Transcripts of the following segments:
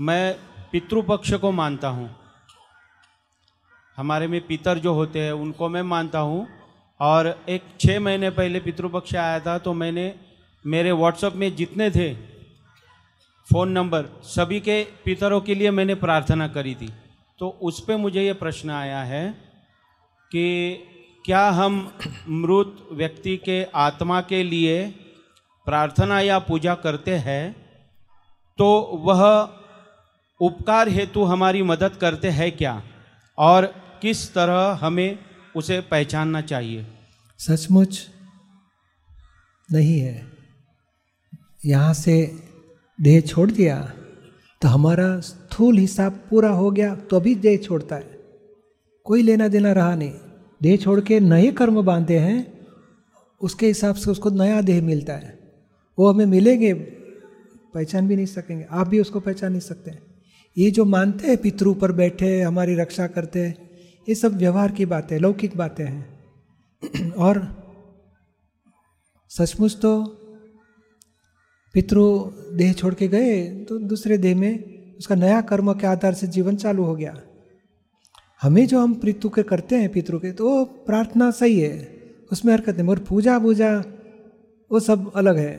मैं पितृपक्ष को मानता हूँ। हमारे में पितर जो होते हैं, उनको मैं मानता हूँ। और एक छः महीने पहले पितृपक्ष आया था तो मैंने मेरे व्हाट्सएप में जितने थे फ़ोन नंबर सभी के पितरों के लिए मैंने प्रार्थना करी थी। तो उस पर मुझे ये प्रश्न आया है कि क्या हम मृत व्यक्ति के आत्मा के लिए प्रार्थना या पूजा करते हैं? तो वह उपकार हेतु हमारी मदद करते हैं क्या? और किस तरह हमें उसे पहचानना चाहिए? सचमुच नहीं है। यहाँ से देह छोड़ दिया तो हमारा स्थूल हिसाब पूरा हो गया तो अभी देह छोड़ता है। कोई लेना देना रहा नहीं। देह छोड़ के नए कर्म बांधे हैं, उसके हिसाब से उसको नया देह मिलता है। वो हमें मिलेंगे, पहचान भी नहीं सकेंगे। आप भी उसको पहचान नहीं सकते। ये जो मानते हैं पितृ पर बैठे हमारी रक्षा करते हैं, ये सब व्यवहार की बातें, लौकिक बातें हैं। और सचमुच तो पितृ देह छोड़ के गए तो दूसरे देह में उसका नया कर्म के आधार से जीवन चालू हो गया। हमें जो हम पितृ के करते हैं पितृ के तो वो प्रार्थना सही है, उसमें हरकत नहीं, मगर पूजा वूजा वो सब अलग है,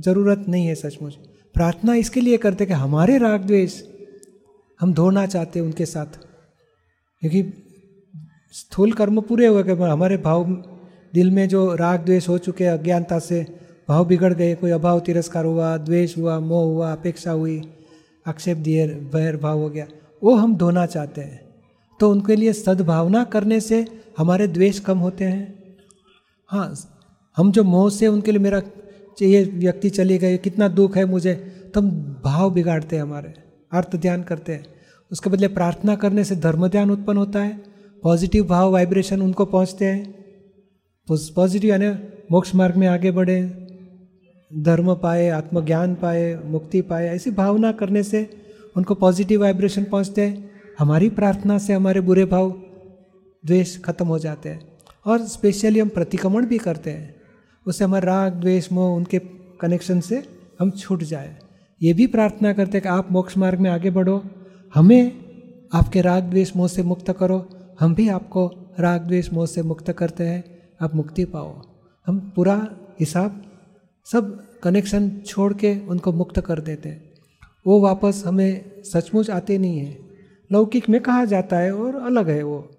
ज़रूरत नहीं है सचमुच। प्रार्थना इसके लिए करते कि हमारे राग द्वेष हम धोना चाहते हैं उनके साथ। क्योंकि स्थूल कर्म पूरे हुए कि हमारे भाव दिल में जो राग द्वेष हो चुके हैं, अज्ञानता से भाव बिगड़ गए, कोई अभाव, तिरस्कार हुआ, द्वेष हुआ, मोह हुआ, अपेक्षा हुई, आक्षेप दिए बैर भाव हो गया, वो हम धोना चाहते हैं। तो उनके लिए सद्भावना करने से हमारे द्वेष कम होते हैं। हाँ हम जो मोह से उनके लिए मेरा ये व्यक्ति चले गए कितना दुख है मुझे तो हम भाव बिगाड़ते हैं हमारे, अर्थ ध्यान करते हैं। उसके बदले प्रार्थना करने से धर्म ध्यान उत्पन्न होता है पॉजिटिव भाव वाइब्रेशन उनको पहुँचते हैं। पॉजिटिव यानी मोक्ष मार्ग में आगे बढ़े, धर्म पाए, आत्मज्ञान पाए, मुक्ति पाए, ऐसी भावना करने से उनको पॉजिटिव वाइब्रेशन पहुँचते हैं। हमारी प्रार्थना से हमारे बुरे भाव, द्वेष खत्म हो जाते हैं। और स्पेशली हम प्रतिक्रमण भी करते हैं। उससे हमारा राग, द्वेष, मोह उनके कनेक्शन से हम छूट जाए। ये भी प्रार्थना करते हैं कि आप मोक्ष मार्ग में आगे बढ़ो। हमें आपके राग द्वेष मोह से मुक्त करो। हम भी आपको राग द्वेष मोह से मुक्त करते हैं। आप मुक्ति पाओ। हम पूरा हिसाब, सब कनेक्शन छोड़ के उनको मुक्त कर देते हैं। वो वापस हमें सचमुच आते नहीं है। लौकिक में कहा जाता है और अलग है वो।